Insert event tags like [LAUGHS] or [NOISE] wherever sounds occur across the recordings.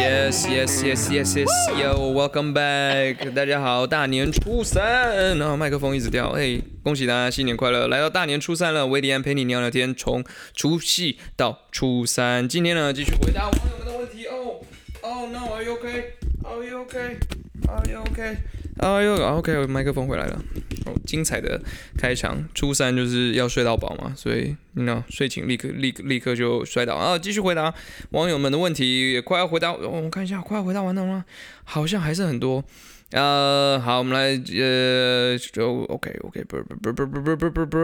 Yes, yes, yes, yes, yes. Yo, welcome back. 大家好，大年初三，然后麦克风一直掉，哎，恭喜大家新年快乐！来到大年初三了，维迪安陪你聊聊天，从除夕到初三，今天呢继续回答网友们的问题。哦，Oh no, are you okay? Are you okay? Are you okay? Are you okay? 麦克风回来了。哦，精彩的开场，初三就是要睡到饱嘛，所以你知道睡醒立刻立刻立刻就摔倒啊！继续回答网友们的问题，也快要回答，哦我看一下，快要回答完了吗？好像还是很多。呃，好，我们来，呃，就 OK OK，不不不不不不不不不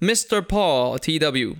，Mr. Paul T W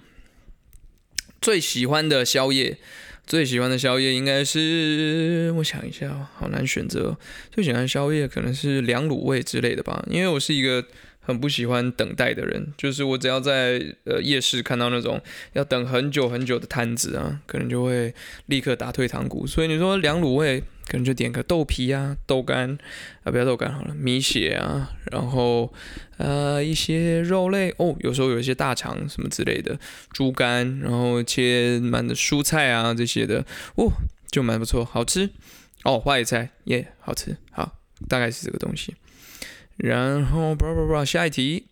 最喜欢的宵夜，最喜欢的宵夜应该是，我想一下，好难选择。最喜欢的宵夜可能是凉卤味之类的吧，因为我是一个很不喜欢等待的人，就是我只要在呃夜市看到那种要等很久很久的摊子啊，可能就会立刻打退堂鼓。所以你说凉卤味，可能就点个豆皮啊、豆干啊，不要豆干好了，米血啊，然后呃一些肉类哦，有时候有一些大肠什么之类的，猪肝，然后切满的蔬菜啊这些的，哦，就蛮不错，好吃。哦，花椰菜耶好吃，好，大概是这个东西。然后，不不不，下一题。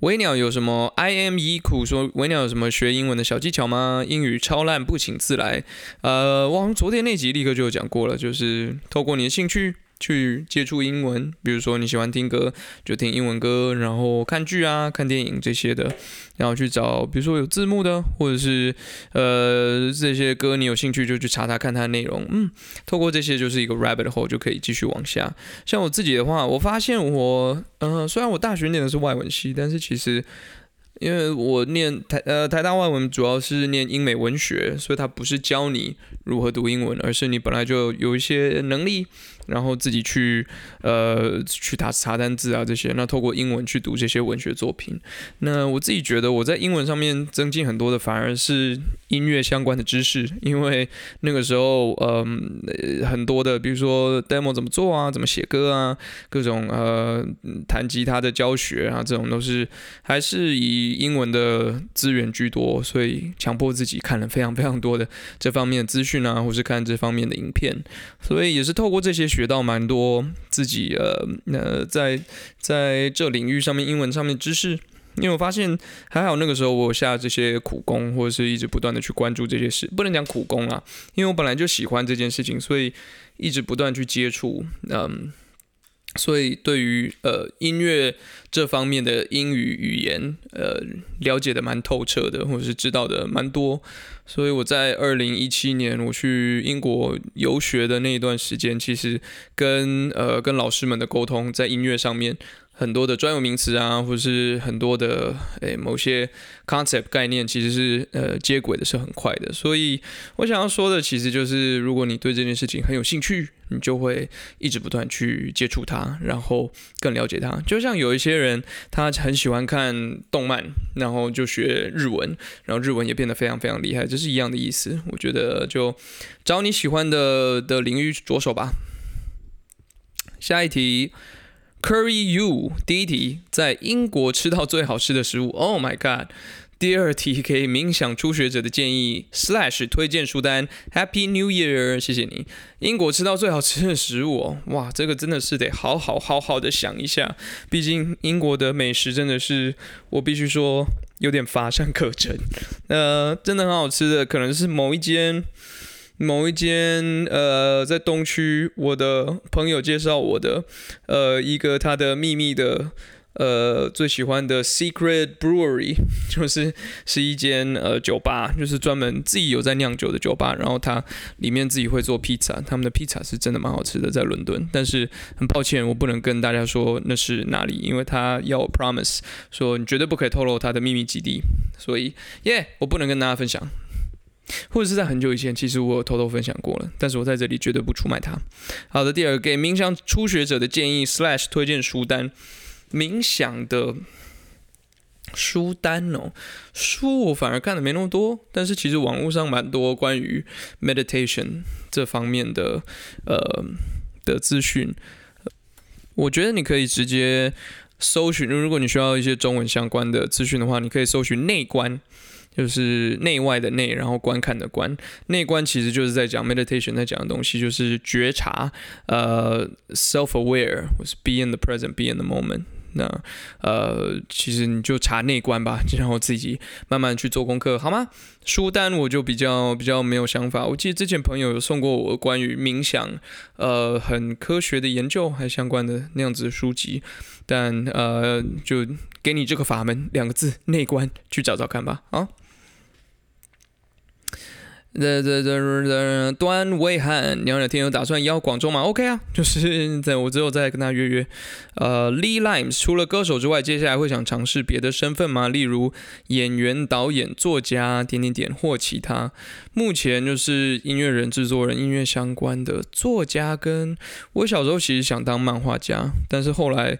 微鸟有什么？I M E 苦说微鸟有什么学英文的小技巧吗？英语超烂，不请自来。呃，我好像昨天那集立刻就有讲过了，就是透过你的兴趣去接触英文，比如说你喜欢听歌，就听英文歌，然后看剧啊、看电影这些的，然后去找，比如说有字幕的，或者是呃这些歌你有兴趣就去查查看它的内容，嗯，透过这些就是一个 rabbit hole 就可以继续往下。像我自己的话，我发现我，呃，虽然我大学念的是外文系，但是其实因为我念台呃台大外文主要是念英美文学，所以它不是教你如何读英文，而是你本来就有一些能力，然后自己去呃去打查单字啊这些，那透过英文去读这些文学作品。那我自己觉得我在英文上面增进很多的，反而是音乐相关的知识，因为那个时候嗯、很多的，比如说 demo 怎么做啊，怎么写歌啊，各种呃弹吉他的教学啊，这种都是还是以以英文的资源居多，所以强迫自己看了非常非常多的这方面的资讯啊，或是看这方面的影片，所以也是透过这些学到蛮多自己呃呃在在这领域上面英文上面知识。因为我发现还好那个时候我下这些苦功，或者是一直不断的去关注这些事，不能讲苦功啊，因为我本来就喜欢这件事情，所以一直不断去接触，嗯，所以对于呃音乐这方面的英语语言，呃了解的蛮透彻的，或者是知道的蛮多，所以我在二零一七年我去英国游学的那一段时间，其实跟呃跟老师们的沟通，在音乐上面。很多的专有名词啊，或者是很多的诶某些 concept 概念，其实是呃接轨的是很快的。所以我想要说的，其实就是如果你对这件事情很有兴趣，你就会一直不断去接触它，然后更了解它。就像有一些人，他很喜欢看动漫，然后就学日文，然后日文也变得非常非常厉害，这是一样的意思。我觉得就找你喜欢的的领域着手吧。下一题。Curry you，第一题，在英国吃到最好吃的食物，Oh my god！第二题给冥想初学者的建议 Slash 推荐书单，Happy New Year！谢谢你。英国吃到最好吃的食物哦，哇，这个真的是得好好好好的想一下，毕竟英国的美食真的是我必须说有点乏善可陈。呃，真的很好吃的，可能是某一间。某一间呃，在东区，我的朋友介绍我的，呃，一个他的秘密的，呃，最喜欢的 secret brewery，[LAUGHS] 就是是一间呃酒吧，就是专门自己有在酿酒的酒吧，然后它里面自己会做披萨，他们的披萨是真的蛮好吃的，在伦敦，但是很抱歉，我不能跟大家说那是哪里，因为他要我 promise 说你绝对不可以透露他的秘密基地，所以耶，我不能跟大家分享。或者是在很久以前，其实我有偷偷分享过了，但是我在这里绝对不出卖它。好的，第二给冥想初学者的建议 slash 推荐书单，冥想的书单哦，书我反而看的没那么多，但是其实网络上蛮多关于 meditation 这方面的呃的资讯。我觉得你可以直接搜寻，如果你需要一些中文相关的资讯的话，你可以搜寻内观。就是内外的内，然后观看的观，内观其实就是在讲 meditation 在讲的东西，就是觉察，呃，self aware，或是 be in the present，be in the moment。那呃，其实你就查内观吧，然后自己慢慢去做功课，好吗？书单我就比较比较没有想法。我记得之前朋友有送过我关于冥想，呃，很科学的研究还相关的那样子的书籍，但呃，就给你这个法门两个字，内观，去找找看吧，啊。的的的的端威汉，聊聊天有打算邀广州吗？OK 啊，[LAUGHS] 就是在我之后再跟他约约。呃，Lee Limes 除了歌手之外，接下来会想尝试别的身份吗？例如演员、导演、作家点点点或其他。目前就是音乐人、制作人、音乐相关的作家。跟我小时候其实想当漫画家，但是后来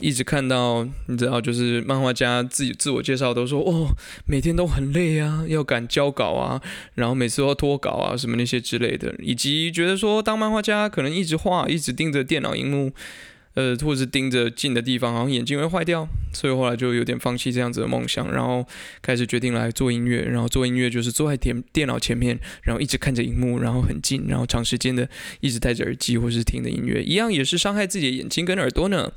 一直看到，你知道，就是漫画家自己自我介绍都说，哦，每天都很累啊，要赶交稿啊，然后每次都要脱稿啊，什么那些之类的，以及觉得说当漫画家可能一直画，一直盯着电脑荧幕。呃，或者是盯着近的地方，好像眼睛会坏掉，所以后来就有点放弃这样子的梦想，然后开始决定来做音乐。然后做音乐就是坐在电电脑前面，然后一直看着荧幕，然后很近，然后长时间的一直戴着耳机或是听的音乐，一样也是伤害自己的眼睛跟耳朵呢。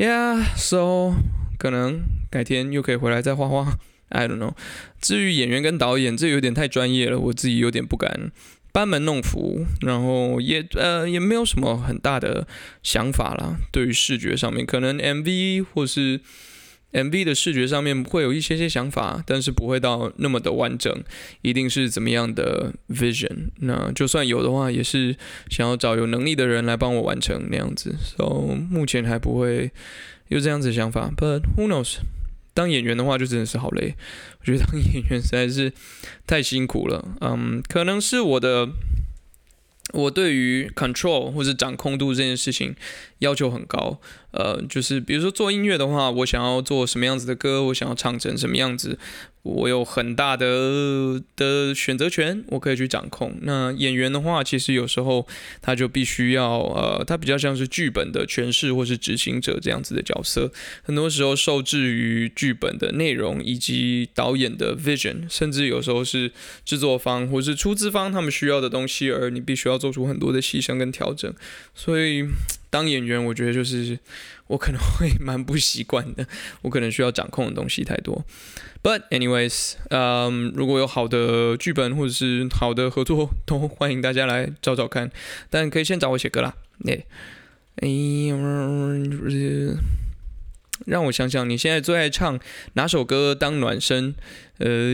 Yeah，so 可能改天又可以回来再画画。I don't know。至于演员跟导演，这有点太专业了，我自己有点不敢。班门弄斧，然后也呃也没有什么很大的想法啦。对于视觉上面，可能 MV 或是 MV 的视觉上面会有一些些想法，但是不会到那么的完整。一定是怎么样的 vision？那就算有的话，也是想要找有能力的人来帮我完成那样子。So 目前还不会有这样子的想法，But who knows？当演员的话，就真的是好累。我觉得当演员实在是太辛苦了。嗯，可能是我的，我对于 control 或者掌控度这件事情要求很高。呃，就是比如说做音乐的话，我想要做什么样子的歌，我想要唱成什么样子。我有很大的的选择权，我可以去掌控。那演员的话，其实有时候他就必须要，呃，他比较像是剧本的诠释或是执行者这样子的角色。很多时候受制于剧本的内容以及导演的 vision，甚至有时候是制作方或是出资方他们需要的东西，而你必须要做出很多的牺牲跟调整。所以当演员，我觉得就是我可能会 [LAUGHS] 蛮不习惯的，我可能需要掌控的东西太多。But anyways，嗯，如果有好的剧本或者是好的合作，都欢迎大家来找找看。但可以先找我写歌啦。哎，哎，让我想想，你现在最爱唱哪首歌当暖身？呃，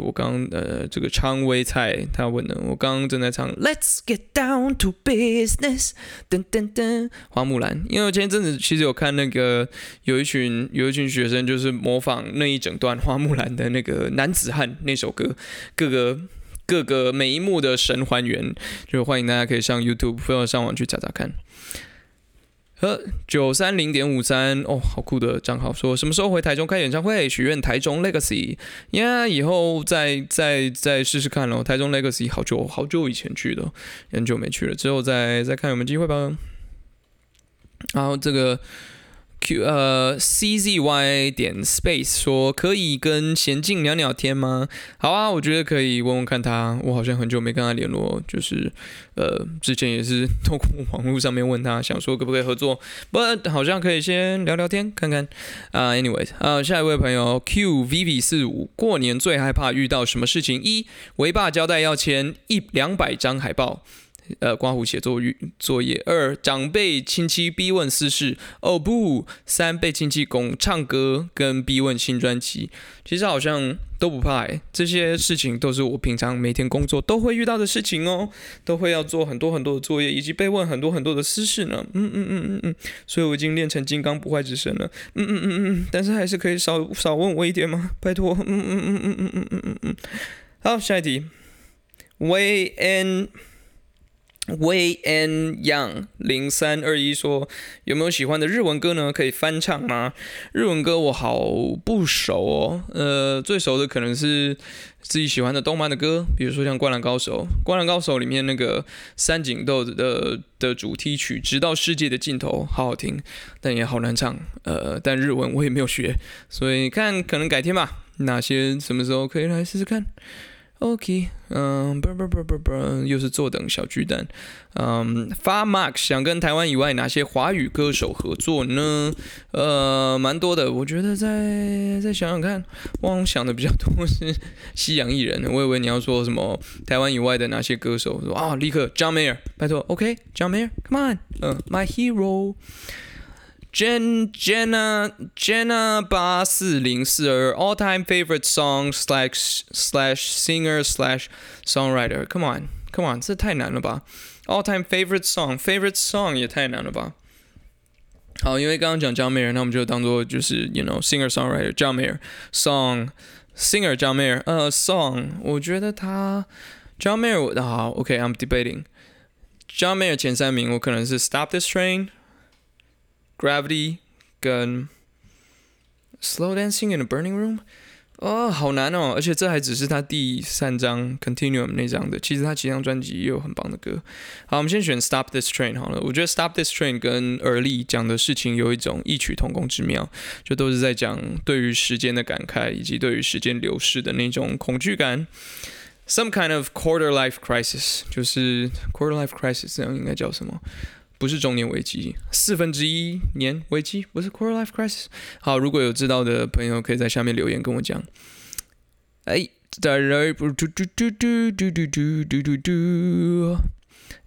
我刚呃，这个昌威菜他问的，我刚刚正在唱 Let's get down to business，噔噔噔，花木兰。因为我前一阵子其实有看那个，有一群有一群学生就是模仿那一整段花木兰的那个男子汉那首歌，各个各个每一幕的神还原，就欢迎大家可以上 YouTube 或者上网去查查看。呃，九三零点五三哦，好酷的账号说什么时候回台中开演唱会？许愿台中 Legacy，呀，以后再再再试试看咯。台中 Legacy 好久好久以前去的，很久没去了，之后再再看有没有机会吧。然后这个。Q 呃 CZY 点 Space 说可以跟娴静聊聊天吗？好啊，我觉得可以问问看他。我好像很久没跟他联络，就是呃之前也是透过网络上面问他，想说可不可以合作，不好像可以先聊聊天看看啊。Anyways 啊，下一位朋友 QVV 四五，过年最害怕遇到什么事情？一维爸交代要签一两百张海报。呃，刮胡写作作业。二，长辈亲戚逼问私事。哦不。三，被亲戚拱唱歌跟逼问新专辑。其实好像都不怕哎，这些事情都是我平常每天工作都会遇到的事情哦，都会要做很多很多的作业，以及被问很多很多的私事呢。嗯嗯嗯嗯嗯，所以我已经练成金刚不坏之身了。嗯嗯嗯嗯，但是还是可以少少问我一点吗？拜托。嗯嗯嗯嗯嗯嗯嗯嗯嗯。好，下一题。Way N。Wei N Young 零三二一说有没有喜欢的日文歌呢？可以翻唱吗？日文歌我好不熟哦，呃，最熟的可能是自己喜欢的动漫的歌，比如说像《灌篮高手》，《灌篮高手》里面那个三井豆子的的主题曲《直到世界的尽头》，好好听，但也好难唱。呃，但日文我也没有学，所以看可能改天吧。哪些什么时候可以来试试看？OK，嗯，不不不不不，又是坐等小巨蛋。嗯，发 Mark 想跟台湾以外哪些华语歌手合作呢？呃，蛮多的，我觉得再再想想看。我想的比较多是西洋艺人，我以为你要说什么台湾以外的哪些歌手？说啊，立刻 John Mayer，拜托，OK，John Mayer，Come on，嗯，My Hero。Jen Jenna Jenna 八四零四二 all time favorite song slash slash singer slash songwriter come on come on 这太难了吧 all time favorite song favorite song 也太难了吧好，因为刚刚讲 John Mayer，那我们就当做就是 you know singer songwriter John Mayer song singer John Mayer 呃 song 我觉得他 John Mayer 好 OK I'm debating John Mayer 前三名我可能是 Stop This Train。 Gravity 跟 Slow Dancing in a Burning Room，哦，好难哦！而且这还只是他第三张 Continuum 那张的，其实他其他专辑也有很棒的歌。好，我们先选 Stop This Train 好了。我觉得 Stop This Train 跟耳力讲的事情有一种异曲同工之妙，就都是在讲对于时间的感慨，以及对于时间流逝的那种恐惧感。Some kind of quarter life crisis，就是 quarter life crisis，这样应该叫什么？不是中年危机，四分之一年危机，不是 quarter life crisis。好，如果有知道的朋友，可以在下面留言跟我讲。哎，再来嘟嘟嘟嘟嘟嘟嘟嘟嘟嘟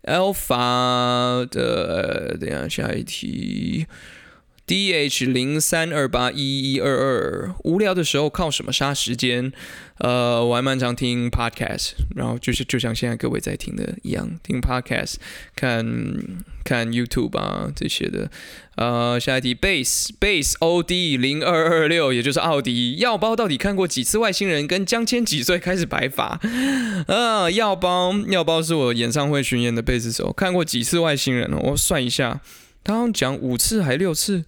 ，alpha 的，等下下一题。D H 零三二八一一二二，无聊的时候靠什么杀时间？呃，我还蛮常听 podcast，然后就是就像现在各位在听的一样，听 podcast，看看 YouTube 啊这些的。呃，下一题，base base O D 零二二六，也就是奥迪药包，到底看过几次外星人？跟江千几岁开始白发？呃，药包药包是我演唱会巡演的贝斯手，看过几次外星人？我算一下。他好像讲五次还六次，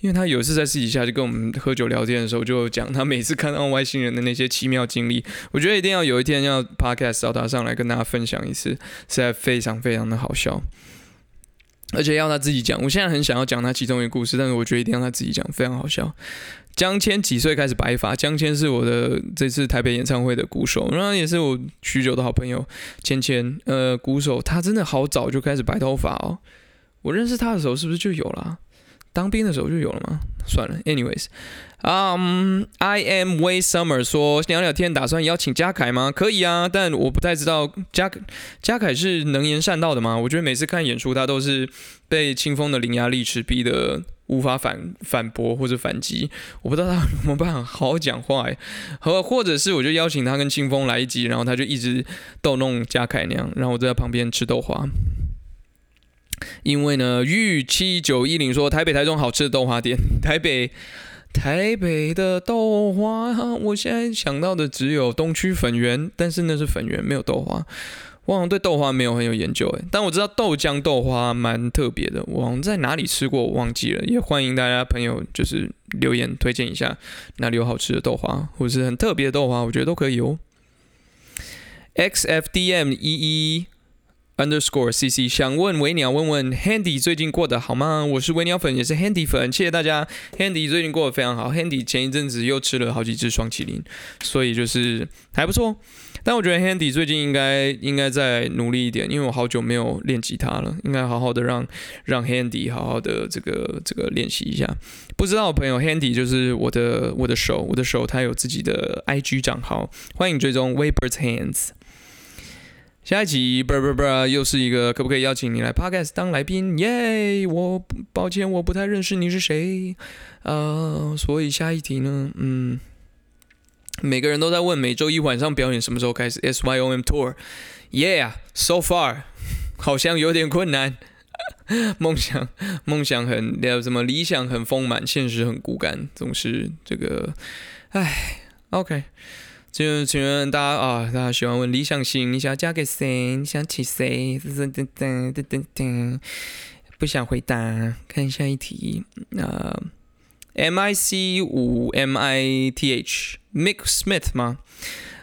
因为他有一次在私底下就跟我们喝酒聊天的时候，就讲他每次看到外星人的那些奇妙经历。我觉得一定要有一天要 podcast 找他上来跟大家分享一次，实在非常非常的好笑，而且要他自己讲。我现在很想要讲他其中一个故事，但是我觉得一定要他自己讲，非常好笑。江谦几岁开始白发？江谦是我的这次台北演唱会的鼓手，然后也是我许久的好朋友。谦谦，呃，鼓手，他真的好早就开始白头发哦。我认识他的时候是不是就有了？当兵的时候就有了吗？算了，anyways，嗯，I am Way Summer 说聊聊天，打算邀请嘉凯吗？可以啊，但我不太知道嘉嘉凯是能言善道的吗？我觉得每次看演出，他都是被清风的伶牙俐齿逼得无法反反驳或者反击。我不知道他怎么办法好好讲话哎，和或者是我就邀请他跟清风来一集，然后他就一直逗弄嘉凯那样，然后我在旁边吃豆花。因为呢，玉七九一零说台北、台中好吃的豆花店，[LAUGHS] 台北台北的豆花，我现在想到的只有东区粉圆，但是那是粉圆，没有豆花。我好像对豆花没有很有研究诶，但我知道豆浆豆花蛮特别的，我好像在哪里吃过，我忘记了。也欢迎大家朋友就是留言推荐一下哪里有好吃的豆花，或是很特别的豆花，我觉得都可以哦。XFDM 一一。Underscore CC 想问维鸟，问问 Handy 最近过得好吗？我是维鸟粉，也是 Handy 粉，谢谢大家。Handy 最近过得非常好，Handy 前一阵子又吃了好几只双麒麟，所以就是还不错。但我觉得 Handy 最近应该应该再努力一点，因为我好久没有练吉他了，应该好好的让让 Handy 好好的这个这个练习一下。不知道朋友，Handy 就是我的我的手，我的手，他有自己的 IG 账号，欢迎追踪 Weber's Hands。下一集，不不不，又是一个，可不可以邀请你来 Podcast 当来宾？耶！我抱歉，我不太认识你是谁，呃，所以下一题呢，嗯，每个人都在问每周一晚上表演什么时候开始？SYOM Tour，Yeah，So far [LAUGHS] 好像有点困难，[LAUGHS] 梦想梦想很什么理想很丰满，现实很骨感，总是这个，唉，OK。就请问大家啊，大家喜欢问理想型，你想嫁给谁？你想娶谁？噔噔噔噔噔噔，不想回答，看下一题。那 M I C 五 M I T H Mick Smith 吗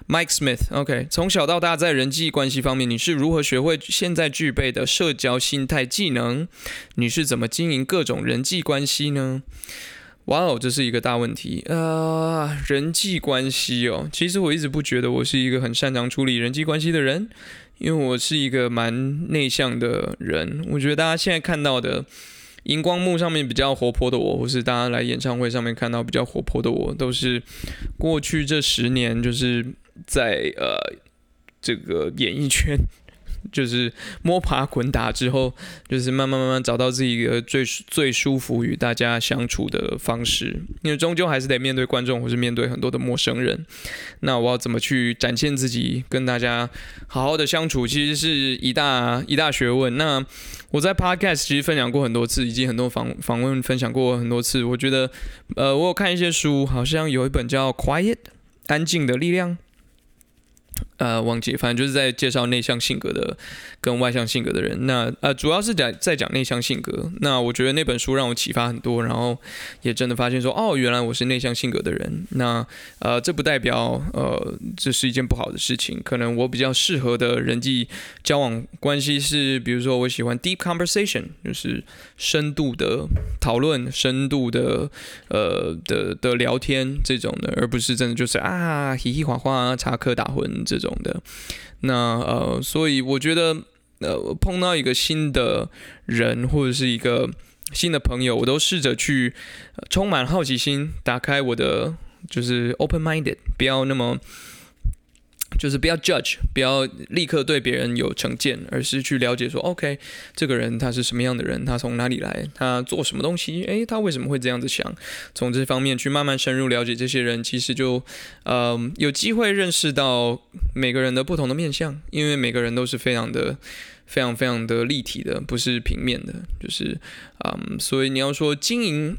？Mike Smith，OK。从小到大，在人际关系方面，你是如何学会现在具备的社交心态技能？你是怎么经营各种人际关系呢？哇哦，这是一个大问题啊！人际关系哦，其实我一直不觉得我是一个很擅长处理人际关系的人，因为我是一个蛮内向的人。我觉得大家现在看到的荧光幕上面比较活泼的我，或是大家来演唱会上面看到比较活泼的我，都是过去这十年就是在呃这个演艺圈。就是摸爬滚打之后，就是慢慢慢慢找到自己一个最最舒服与大家相处的方式。因为终究还是得面对观众，或是面对很多的陌生人。那我要怎么去展现自己，跟大家好好的相处，其实是一大一大学问。那我在 Podcast 其实分享过很多次，以及很多访访问分享过很多次。我觉得，呃，我有看一些书，好像有一本叫《Quiet》安静的力量。呃，忘记，反正就是在介绍内向性格的跟外向性格的人。那呃，主要是讲在讲内向性格。那我觉得那本书让我启发很多，然后也真的发现说，哦，原来我是内向性格的人。那呃，这不代表呃这是一件不好的事情。可能我比较适合的人际交往关系是，比如说我喜欢 deep conversation，就是深度的讨论、深度的呃的的聊天这种的，而不是真的就是啊嘻嘻哈哈、插科打诨这种。懂的那呃，所以我觉得呃，碰到一个新的人或者是一个新的朋友，我都试着去充满好奇心，打开我的就是 open minded，不要那么。就是不要 judge，不要立刻对别人有成见，而是去了解说，OK，这个人他是什么样的人，他从哪里来，他做什么东西，诶，他为什么会这样子想？从这方面去慢慢深入了解这些人，其实就，呃，有机会认识到每个人的不同的面相，因为每个人都是非常的、非常、非常的立体的，不是平面的，就是，嗯，所以你要说经营、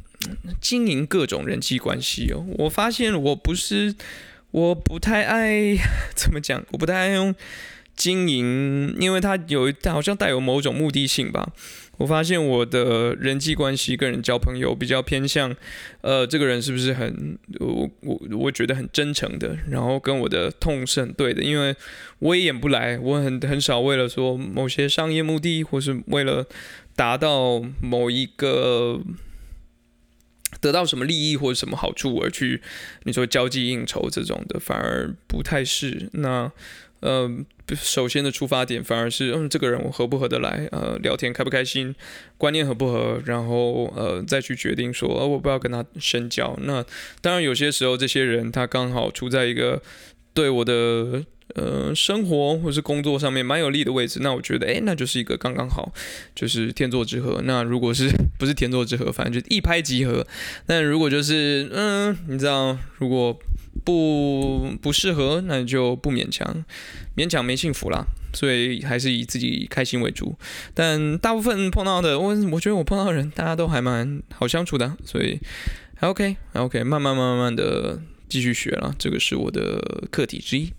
经营各种人际关系哦，我发现我不是。我不太爱 [LAUGHS] 怎么讲，我不太爱用经营，因为它有好像带有某种目的性吧。我发现我的人际关系跟人交朋友比较偏向，呃，这个人是不是很我我我觉得很真诚的，然后跟我的痛是很对的，因为我也演不来，我很很少为了说某些商业目的，或是为了达到某一个。得到什么利益或者什么好处而去，你说交际应酬这种的反而不太是。那呃，首先的出发点反而是，嗯，这个人我合不合得来，呃，聊天开不开心，观念合不合，然后呃再去决定说，呃，我不要跟他深交。那当然有些时候这些人他刚好处在一个对我的。呃，生活或是工作上面蛮有利的位置，那我觉得，哎，那就是一个刚刚好，就是天作之合。那如果是不是天作之合，反正就一拍即合。那如果就是，嗯，你知道，如果不不适合，那就不勉强，勉强没幸福啦。所以还是以自己开心为主。但大部分碰到的，我我觉得我碰到的人，大家都还蛮好相处的，所以还 OK，还 OK，慢慢慢慢慢的继续学了，这个是我的课题之一。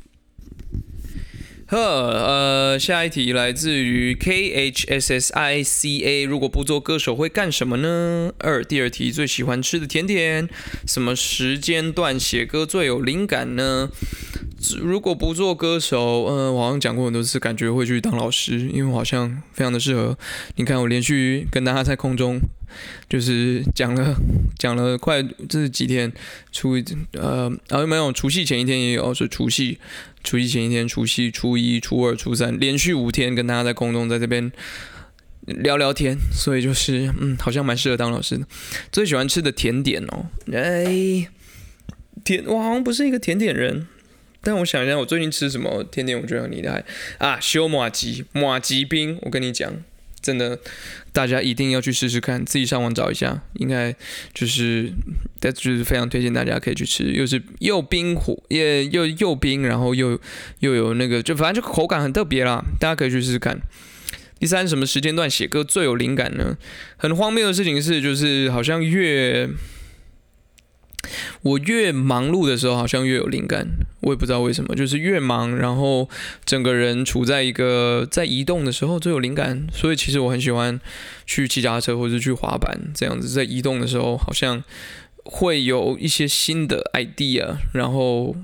呵，呃，下一题来自于 K H S S I C A，如果不做歌手会干什么呢？二，第二题，最喜欢吃的甜点，什么时间段写歌最有灵感呢？如果不做歌手，嗯，我好像讲过很多次，感觉会去当老师，因为我好像非常的适合。你看，我连续跟大家在空中。就是讲了讲了快这几天，初呃啊没有除夕前一天也有是除夕，除夕前一天除夕初一初二初三连续五天跟大家在空中在这边聊聊天，所以就是嗯好像蛮适合当老师的。最喜欢吃的甜点哦，哎甜我好像不是一个甜点人，但我想一下我最近吃什么甜点我觉得很厉害啊，修马吉马吉冰，我跟你讲。真的，大家一定要去试试看，自己上网找一下，应该就是，就是非常推荐大家可以去吃，又是又冰火，也又又冰，然后又又有那个，就反正就口感很特别啦，大家可以去试试看。第三，什么时间段写歌最有灵感呢？很荒谬的事情是，就是好像越，我越忙碌的时候，好像越有灵感。我也不知道为什么，就是越忙，然后整个人处在一个在移动的时候最有灵感。所以其实我很喜欢去骑脚踏车或者去滑板，这样子在移动的时候，好像。会有一些新的 idea，然后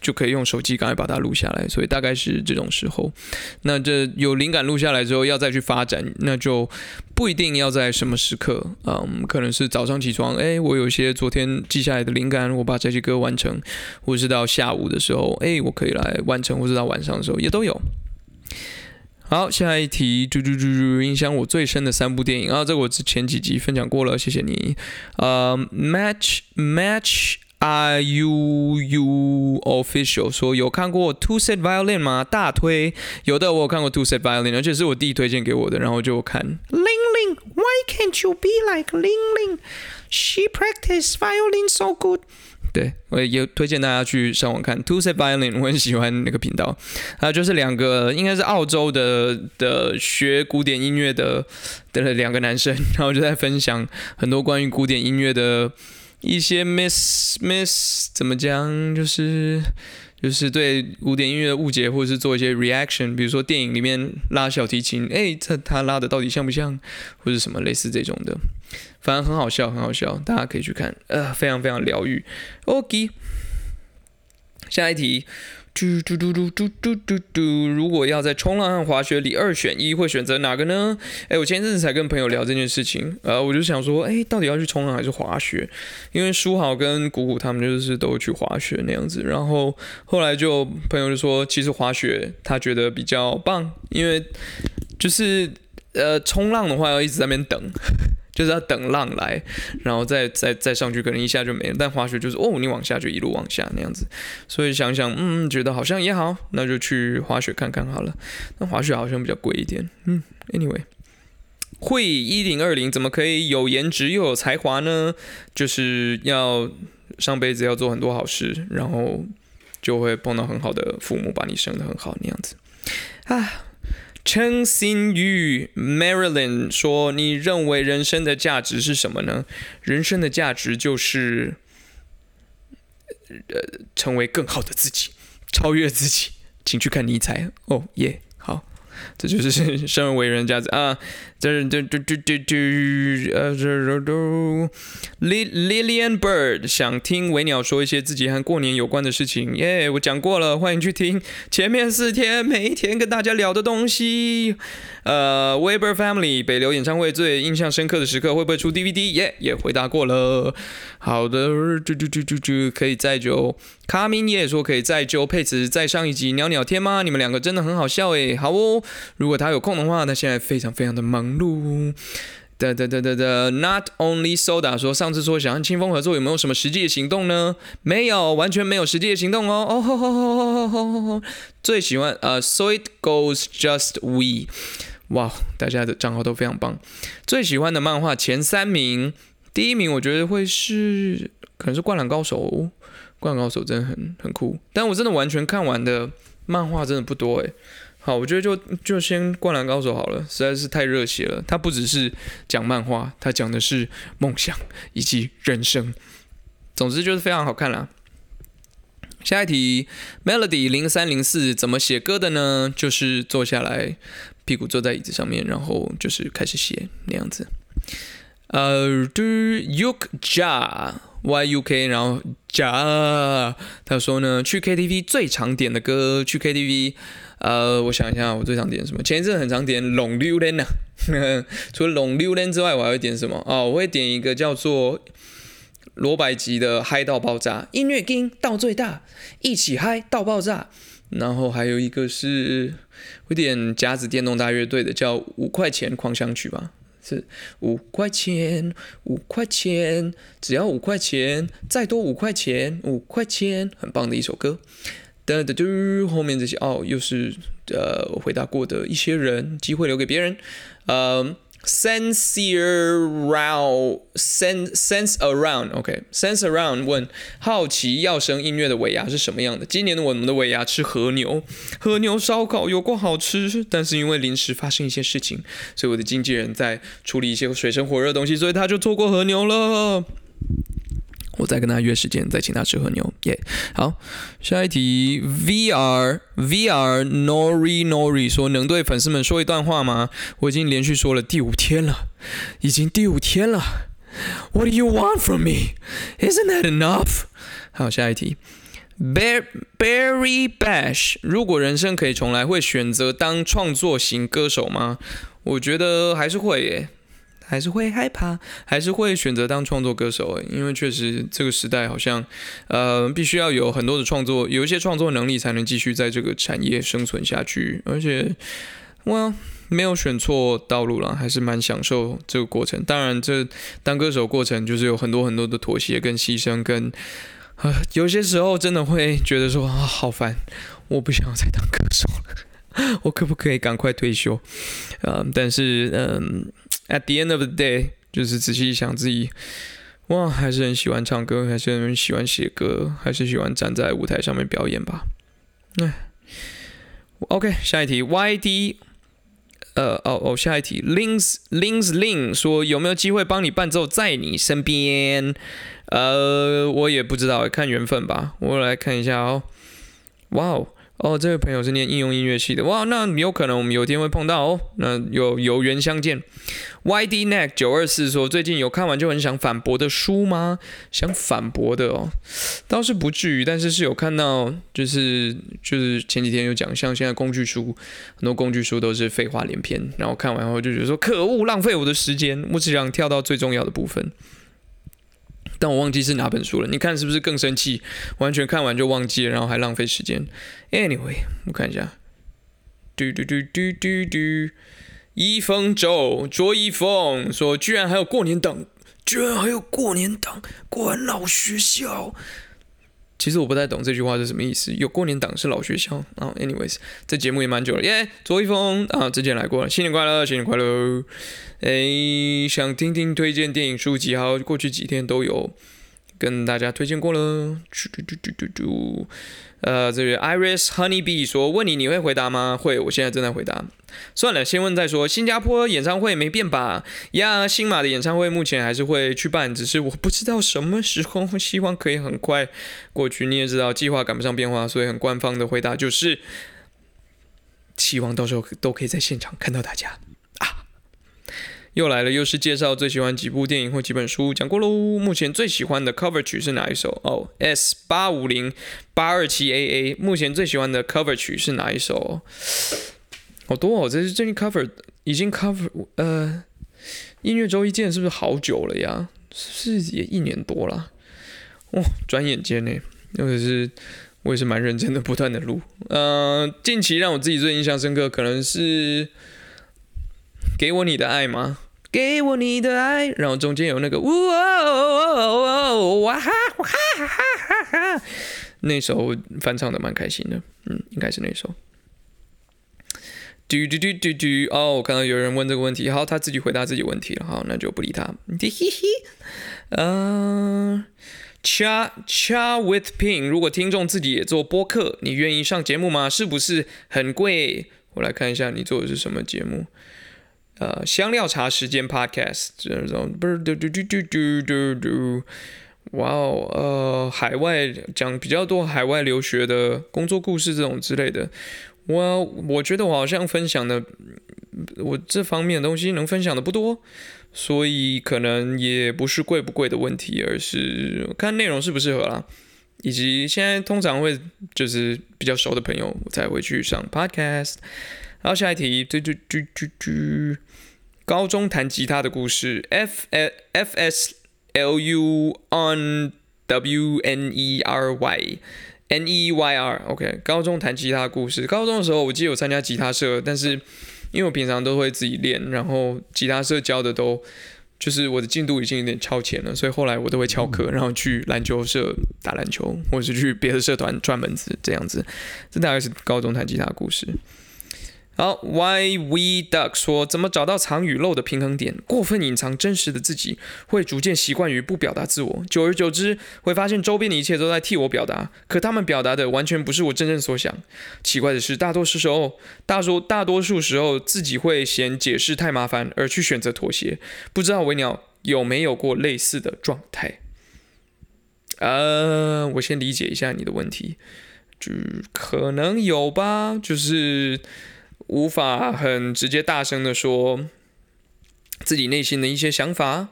就可以用手机赶快把它录下来，所以大概是这种时候。那这有灵感录下来之后，要再去发展，那就不一定要在什么时刻，嗯，可能是早上起床，哎，我有一些昨天记下来的灵感，我把这些歌完成，或是到下午的时候，哎，我可以来完成，或是到晚上的时候也都有。好，下一题，嘟嘟嘟嘟，影响我最深的三部电影啊，这个我之前几集分享过了，谢谢你。呃，Match match，iuu Official 说有看过 Two Set Violin 吗？大推，有的我有看过 Two Set Violin，而且是我弟推荐给我的，然后就看。Ling Ling，Why can't you be like Ling Ling？She practice violin so good。对，我也推荐大家去上网看 Two Set Violin，我很喜欢那个频道。还有就是两个应该是澳洲的的学古典音乐的的两个男生，然后就在分享很多关于古典音乐的一些 miss miss 怎么讲，就是就是对古典音乐的误解，或者是做一些 reaction，比如说电影里面拉小提琴，哎，这他拉的到底像不像，或者什么类似这种的。反正很好笑，很好笑，大家可以去看，呃，非常非常疗愈。OK，下一题，嘟嘟嘟嘟嘟嘟嘟嘟，如果要在冲浪和滑雪里二选一，会选择哪个呢？哎，我前阵子才跟朋友聊这件事情，呃，我就想说，哎，到底要去冲浪还是滑雪？因为书豪跟谷谷他们就是都去滑雪那样子，然后后来就朋友就说，其实滑雪他觉得比较棒，因为就是呃，冲浪的话要一直在那边等。就是要等浪来，然后再再再上去，可能一下就没了。但滑雪就是哦，你往下就一路往下那样子。所以想想，嗯，觉得好像也好，那就去滑雪看看好了。那滑雪好像比较贵一点。[LAUGHS] 嗯，Anyway，会一零二零怎么可以有颜值又有才华呢？就是要上辈子要做很多好事，然后就会碰到很好的父母，把你生得很好那样子啊。称心于 Marilyn 说：“你认为人生的价值是什么呢？人生的价值就是呃，成为更好的自己，超越自己。请去看尼采。哦耶，”这就是 [LAUGHS] 生而为人价值啊！这这这这这这呃这这这 Lilian Bird 想听维鸟说一些自己和过年有关的事情耶！我讲过了，欢迎去听前面四天每一天跟大家聊的东西。呃，Weber Family 北流演唱会最印象深刻的时刻会不会出 DVD？耶，也回答过了。好的，啾啾啾啾啾，可以再就卡明也说可以再揪佩慈再上一集鸟鸟天吗？你们两个真的很好笑诶。好哦，如果他有空的话，他现在非常非常的忙碌。的的的的的，Not only Soda 说上次说想和清风合作，有没有什么实际的行动呢？没有，完全没有实际的行动哦。哦吼吼吼吼吼吼吼！最喜欢呃，So it goes just we。哇，大家的账号都非常棒。最喜欢的漫画前三名，第一名我觉得会是可能是《灌篮高手》，《灌篮高手》真的很很酷。但我真的完全看完的漫画真的不多诶。好，我觉得就就先《灌篮高手》好了，实在是太热血了。它不只是讲漫画，它讲的是梦想以及人生。总之就是非常好看啦。下一题，Melody 零三零四怎么写歌的呢？就是坐下来。屁股坐在椅子上面，然后就是开始写那样子。呃，Do Yuk Ja，Yuk 然后 Ja，他说呢，去 K T V 最常点的歌，去 K T V，呃，我想一下，我最常点什么？前一阵很常点《龙溜莲》呐，[LAUGHS] 除了《龙溜莲》之外，我还会点什么？哦，我会点一个叫做罗百吉的《嗨到爆炸》，音乐音到最大，一起嗨到爆炸。然后还有一个是会点夹子电动大乐队的，叫五块钱狂想曲吧，是五块钱，五块钱，只要五块钱，再多五块钱，五块钱，很棒的一首歌。哒哒嘟，后面这些哦，又是呃我回答过的一些人，机会留给别人，嗯。Sense around, sense sense around, OK, sense around 问好奇要生音乐的尾牙是什么样的？今年的我们的尾牙吃和牛，和牛烧烤有过好吃，但是因为临时发生一些事情，所以我的经纪人在处理一些水深火热的东西，所以他就错过和牛了。我再跟他约时间，再请他吃和牛。耶、好，下一题，VR VR Nori Nori 说能对粉丝们说一段话吗？我已经连续说了第五天了，已经第五天了。What do you want from me? Isn't that enough? 好，下一题。Bar Barry Bash，如果人生可以重来，会选择当创作型歌手吗？我觉得还是会耶，还是会害怕，还是会选择当创作歌手，因为确实这个时代好像，呃，必须要有很多的创作，有一些创作能力才能继续在这个产业生存下去，而且，我。没有选错道路了，还是蛮享受这个过程。当然，这当歌手过程就是有很多很多的妥协跟牺牲，跟啊，有些时候真的会觉得说啊，好烦，我不想再当歌手了，[LAUGHS] 我可不可以赶快退休？嗯，但是嗯，at the end of the day，就是仔细一想自己，哇，还是很喜欢唱歌，还是很喜欢写歌，还是喜欢站在舞台上面表演吧。哎，OK，下一题，YD。呃哦哦，下一题，Lings Lings Ling 说有没有机会帮你伴奏在你身边？呃，我也不知道，看缘分吧。我来看一下哦。哇哦。哦，这位朋友是念应用音乐系的，哇，那有可能我们有天会碰到哦，那有有缘相见。YD Neck 九二四说，最近有看完就很想反驳的书吗？想反驳的哦，倒是不至于，但是是有看到，就是就是前几天有讲，像现在工具书，很多工具书都是废话连篇，然后看完后就觉得说可恶，浪费我的时间，我只想跳到最重要的部分。但我忘记是哪本书了，你看是不是更生气？完全看完就忘记了，然后还浪费时间。Anyway，我看一下，嘟嘟嘟嘟嘟嘟，一风舟卓一峰说，居然还有过年档，居然还有过年档，果然老学校。其实我不太懂这句话是什么意思。有过年党是老学校啊。Anyways，这节目也蛮久了耶。卓一峰啊，之前来过了，新年快乐，新年快乐。诶，想听听推荐电影书籍，好，过去几天都有跟大家推荐过了。嘟嘟嘟嘟嘟，呃，这个 Iris Honeybee 说，问你你会回答吗？会，我现在正在回答。算了，先问再说。新加坡演唱会没变吧？呀，新马的演唱会目前还是会去办，只是我不知道什么时候。希望可以很快过去。你也知道，计划赶不上变化，所以很官方的回答就是，希望到时候都可以在现场看到大家。又来了，又是介绍最喜欢几部电影或几本书，讲过喽。目前最喜欢的 cover 曲是哪一首？哦，S 八五零八二七 AA。目前最喜欢的 cover 曲是哪一首？好多哦，这是最近 cover 已经 cover 呃，音乐周一见是不是好久了呀？是不是也一年多了？哇，转眼间呢，或者是我也是蛮认真的，不断的录。呃，近期让我自己最印象深刻，可能是。给我你的爱吗？给我你的爱，然后中间有那个呜哦哇哈哇哈哈哈哈，那首翻唱的蛮开心的，嗯，应该是那首。嘟嘟嘟嘟嘟，哦，我看到有人问这个问题，好，他自己回答自己问题了，好，那就不理他。嘿嘿，嗯，cha cha with ping，如果听众自己也做播客，你愿意上节目吗？是不是很贵？我来看一下你做的是什么节目。呃，香料茶时间 Podcast 这种不是嘟嘟嘟嘟嘟嘟嘟，哇哦，呃，海外讲比较多海外留学的工作故事这种之类的，我我觉得我好像分享的，我这方面的东西能分享的不多，所以可能也不是贵不贵的问题，而是看内容适不适合啦，以及现在通常会就是比较熟的朋友才会去上 Podcast。然后下一题，嘟嘟嘟嘟嘟。高中弹吉他的故事，F F S L U on W N E R Y N E Y R，OK。高中弹吉他故事，高中的时候我记得有参加吉他社，但是因为我平常都会自己练，然后吉他社教的都就是我的进度已经有点超前了，所以后来我都会翘课，然后去篮球社打篮球，或者是去别的社团转门子这样子。这大概是高中弹吉他的故事。好，Why we duck 说怎么找到藏与露的平衡点？过分隐藏真实的自己，会逐渐习惯于不表达自我，久而久之会发现周边的一切都在替我表达，可他们表达的完全不是我真正所想。奇怪的是，大多数时候，大多大多数时候自己会嫌解释太麻烦而去选择妥协。不知道维鸟有没有过类似的状态？呃，我先理解一下你的问题，就可能有吧，就是无法很直接大声的说自己内心的一些想法。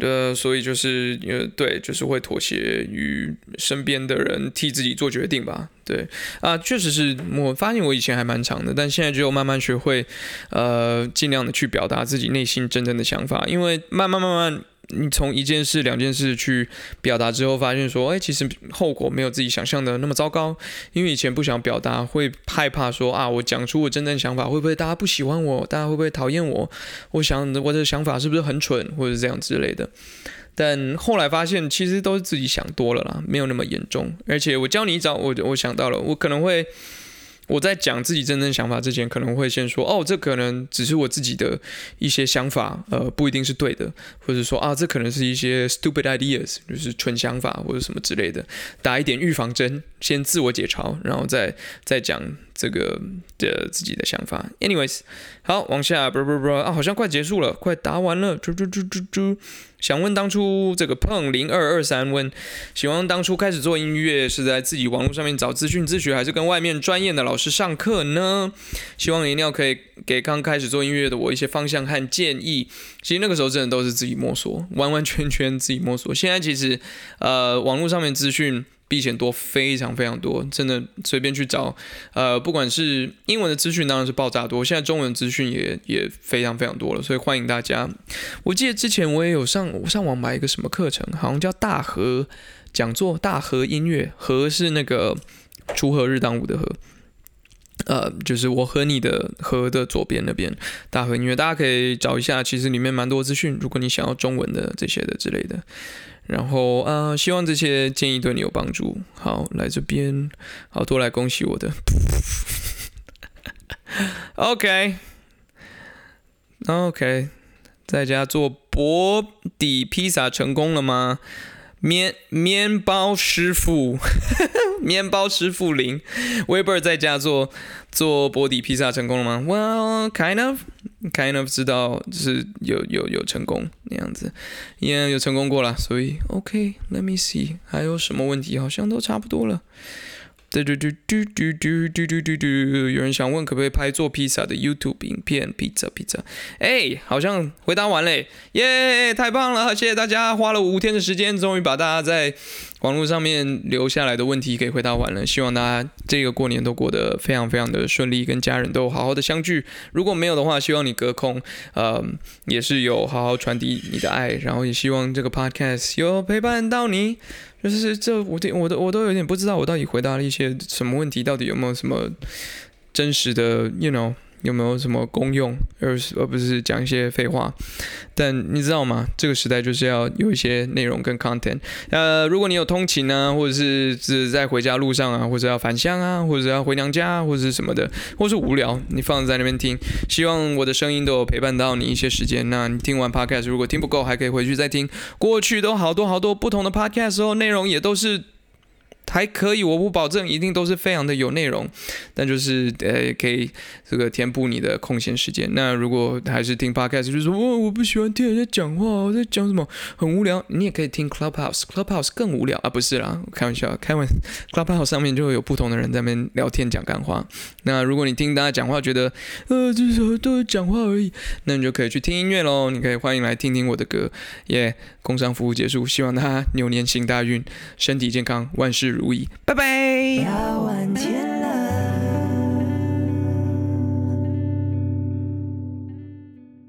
呃，所以就是呃，对，就是会妥协于身边的人替自己做决定吧。对啊，确实是我发现我以前还蛮长的，但现在只有慢慢学会，呃，尽量的去表达自己内心真正的想法，因为慢慢慢慢。你从一件事、两件事去表达之后，发现说，哎，其实后果没有自己想象的那么糟糕。因为以前不想表达，会害怕说啊，我讲出我真正想法，会不会大家不喜欢我？大家会不会讨厌我？我想我的想法是不是很蠢，或者是这样之类的？但后来发现，其实都是自己想多了啦，没有那么严重。而且我教你一招，我我想到了，我可能会。我在讲自己真正想法之前，可能会先说哦，这可能只是我自己的一些想法，呃，不一定是对的，或者说啊，这可能是一些 stupid ideas，就是蠢想法或者什么之类的，打一点预防针，先自我解嘲，然后再再讲这个的自己的想法。Anyways，好，往下，不不不啊，好像快结束了，快答完了，猪猪猪猪猪。想问当初这个碰零二二三问，希望当初开始做音乐是在自己网络上面找资讯自学，还是跟外面专业的老师上课呢？希望一定要可以给刚开始做音乐的我一些方向和建议。其实那个时候真的都是自己摸索，完完全全自己摸索。现在其实呃网络上面资讯。比以前多非常非常多，真的随便去找，呃，不管是英文的资讯当然是爆炸多，现在中文资讯也也非常非常多了，所以欢迎大家。我记得之前我也有上上网买一个什么课程，好像叫大和讲座，大和音乐，和是那个锄禾日当午的禾，呃，就是我和你的和的左边那边大和音乐，大家可以找一下，其实里面蛮多资讯，如果你想要中文的这些的之类的。然后啊，希望这些建议对你有帮助。好，来这边，好多来恭喜我的。[LAUGHS] OK，OK，在家做薄底披萨成功了吗？面面包师傅，[LAUGHS] 面包师傅零，Weber 在家做做薄底披萨成功了吗？Well, kind of, kind of 知道就是有有有成功那样子，也有成功过了，所以 OK，Let me see，还有什么问题？好像都差不多了。嘟嘟嘟嘟嘟嘟嘟嘟嘟，有人想问可不可以拍做披萨的 YouTube 影片？披萨披萨，哎，好像回答完嘞，耶，太棒了，谢谢大家，花了五天的时间，终于把大家在网络上面留下来的问题给回答完了。希望大家这个过年都过得非常非常的顺利，跟家人都好好的相聚。如果没有的话，希望你隔空，呃，也是有好好传递你的爱，然后也希望这个 Podcast 有陪伴到你。就是这，我我我都我都有点不知道，我到底回答了一些什么问题，到底有没有什么真实的，you know。有没有什么功用，而是而不是讲一些废话？但你知道吗？这个时代就是要有一些内容跟 content。呃，如果你有通勤啊，或者是是在回家路上啊，或者要返乡啊，或者要回娘家，或者是什么的，或是无聊，你放在那边听，希望我的声音都有陪伴到你一些时间。那你听完 podcast，如果听不够，还可以回去再听过去都好多好多不同的 podcast 时候，内容也都是。还可以，我不保证一定都是非常的有内容，但就是呃，可以这个填补你的空闲时间。那如果还是听 podcast，就是说我我不喜欢听人家讲话，我在讲什么很无聊，你也可以听 Clubhouse，Clubhouse 更无聊啊，不是啦，开玩笑，开玩，[LAUGHS] Clubhouse 上面就会有不同的人在那边聊天讲干话。那如果你听大家讲话觉得呃，就是都是讲话而已，那你就可以去听音乐喽。你可以欢迎来听听我的歌，耶！工商服务结束，希望大家牛年行大运，身体健康，万事如如意，拜拜。